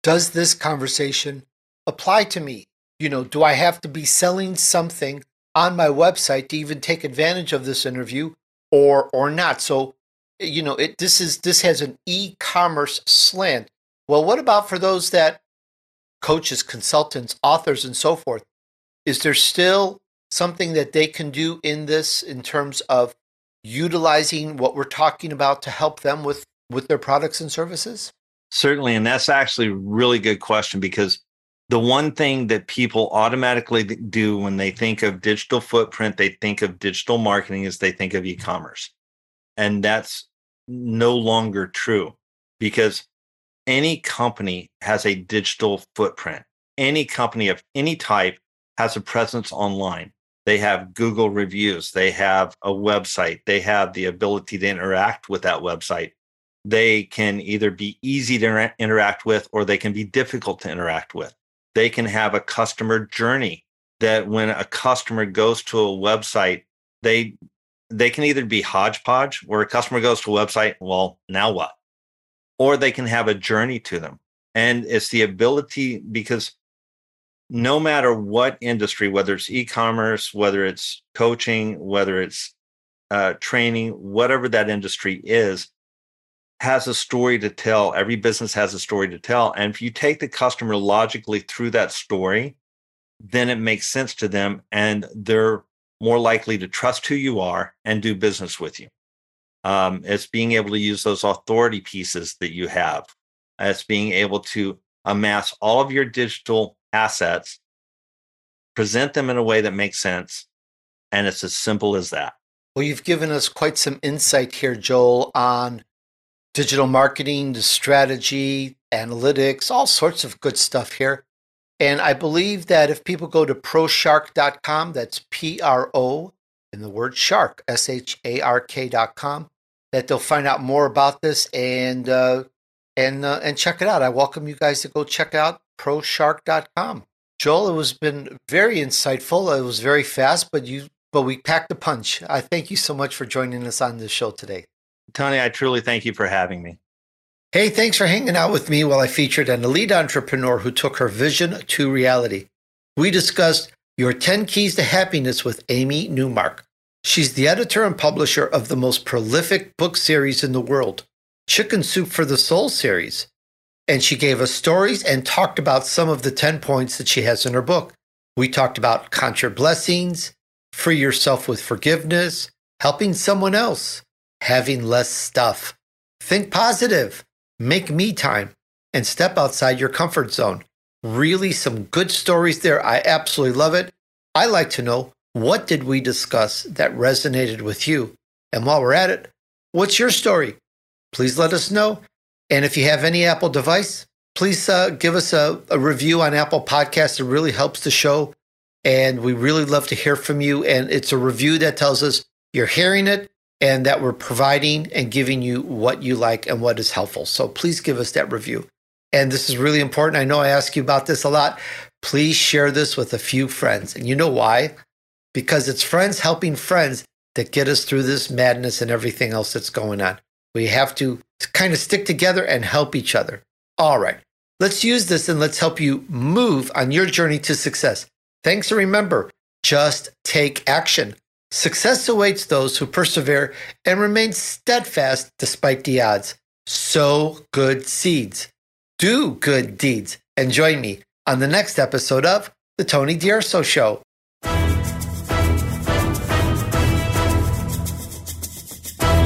does this conversation apply to me? You know, do I have to be selling something on my website to even take advantage of this interview or or not? So you know, it this is this has an e-commerce slant. Well, what about for those that coaches, consultants, authors, and so forth? Is there still something that they can do in this in terms of utilizing what we're talking about to help them with with their products and services? Certainly, and that's actually a really good question because the one thing that people automatically do when they think of digital footprint, they think of digital marketing is they think of e-commerce. And that's no longer true because any company has a digital footprint. Any company of any type has a presence online. They have Google reviews, they have a website, they have the ability to interact with that website. They can either be easy to interact with or they can be difficult to interact with. They can have a customer journey that when a customer goes to a website, they they can either be hodgepodge where a customer goes to a website, well, now what? Or they can have a journey to them. And it's the ability because no matter what industry, whether it's e commerce, whether it's coaching, whether it's uh, training, whatever that industry is, has a story to tell. Every business has a story to tell. And if you take the customer logically through that story, then it makes sense to them and they're more likely to trust who you are and do business with you. Um, it's being able to use those authority pieces that you have. It's being able to amass all of your digital assets, present them in a way that makes sense. And it's as simple as that. Well, you've given us quite some insight here, Joel, on digital marketing, the strategy, analytics, all sorts of good stuff here. And I believe that if people go to proshark.com, that's P R O in the word shark, S H A R K.com, that they'll find out more about this and uh, and uh, and check it out. I welcome you guys to go check out proshark.com. Joel, it was been very insightful. It was very fast, but you but we packed a punch. I thank you so much for joining us on this show today. Tony, I truly thank you for having me. Hey, thanks for hanging out with me while I featured an elite entrepreneur who took her vision to reality. We discussed your 10 Keys to Happiness with Amy Newmark. She's the editor and publisher of the most prolific book series in the world, Chicken Soup for the Soul series. And she gave us stories and talked about some of the 10 points that she has in her book. We talked about contra blessings, free yourself with forgiveness, helping someone else, having less stuff. Think positive, make me time, and step outside your comfort zone. Really, some good stories there. I absolutely love it. I like to know what did we discuss that resonated with you? And while we're at it, what's your story? Please let us know. And if you have any Apple device, please uh, give us a, a review on Apple Podcasts. It really helps the show. And we really love to hear from you. And it's a review that tells us you're hearing it and that we're providing and giving you what you like and what is helpful. So please give us that review and this is really important. I know I ask you about this a lot. Please share this with a few friends. And you know why? Because it's friends helping friends that get us through this madness and everything else that's going on. We have to kind of stick together and help each other. All right, let's use this and let's help you move on your journey to success. Thanks and remember, just take action. Success awaits those who persevere and remain steadfast despite the odds. Sow good seeds do good deeds and join me on the next episode of The Tony D'Urso Show.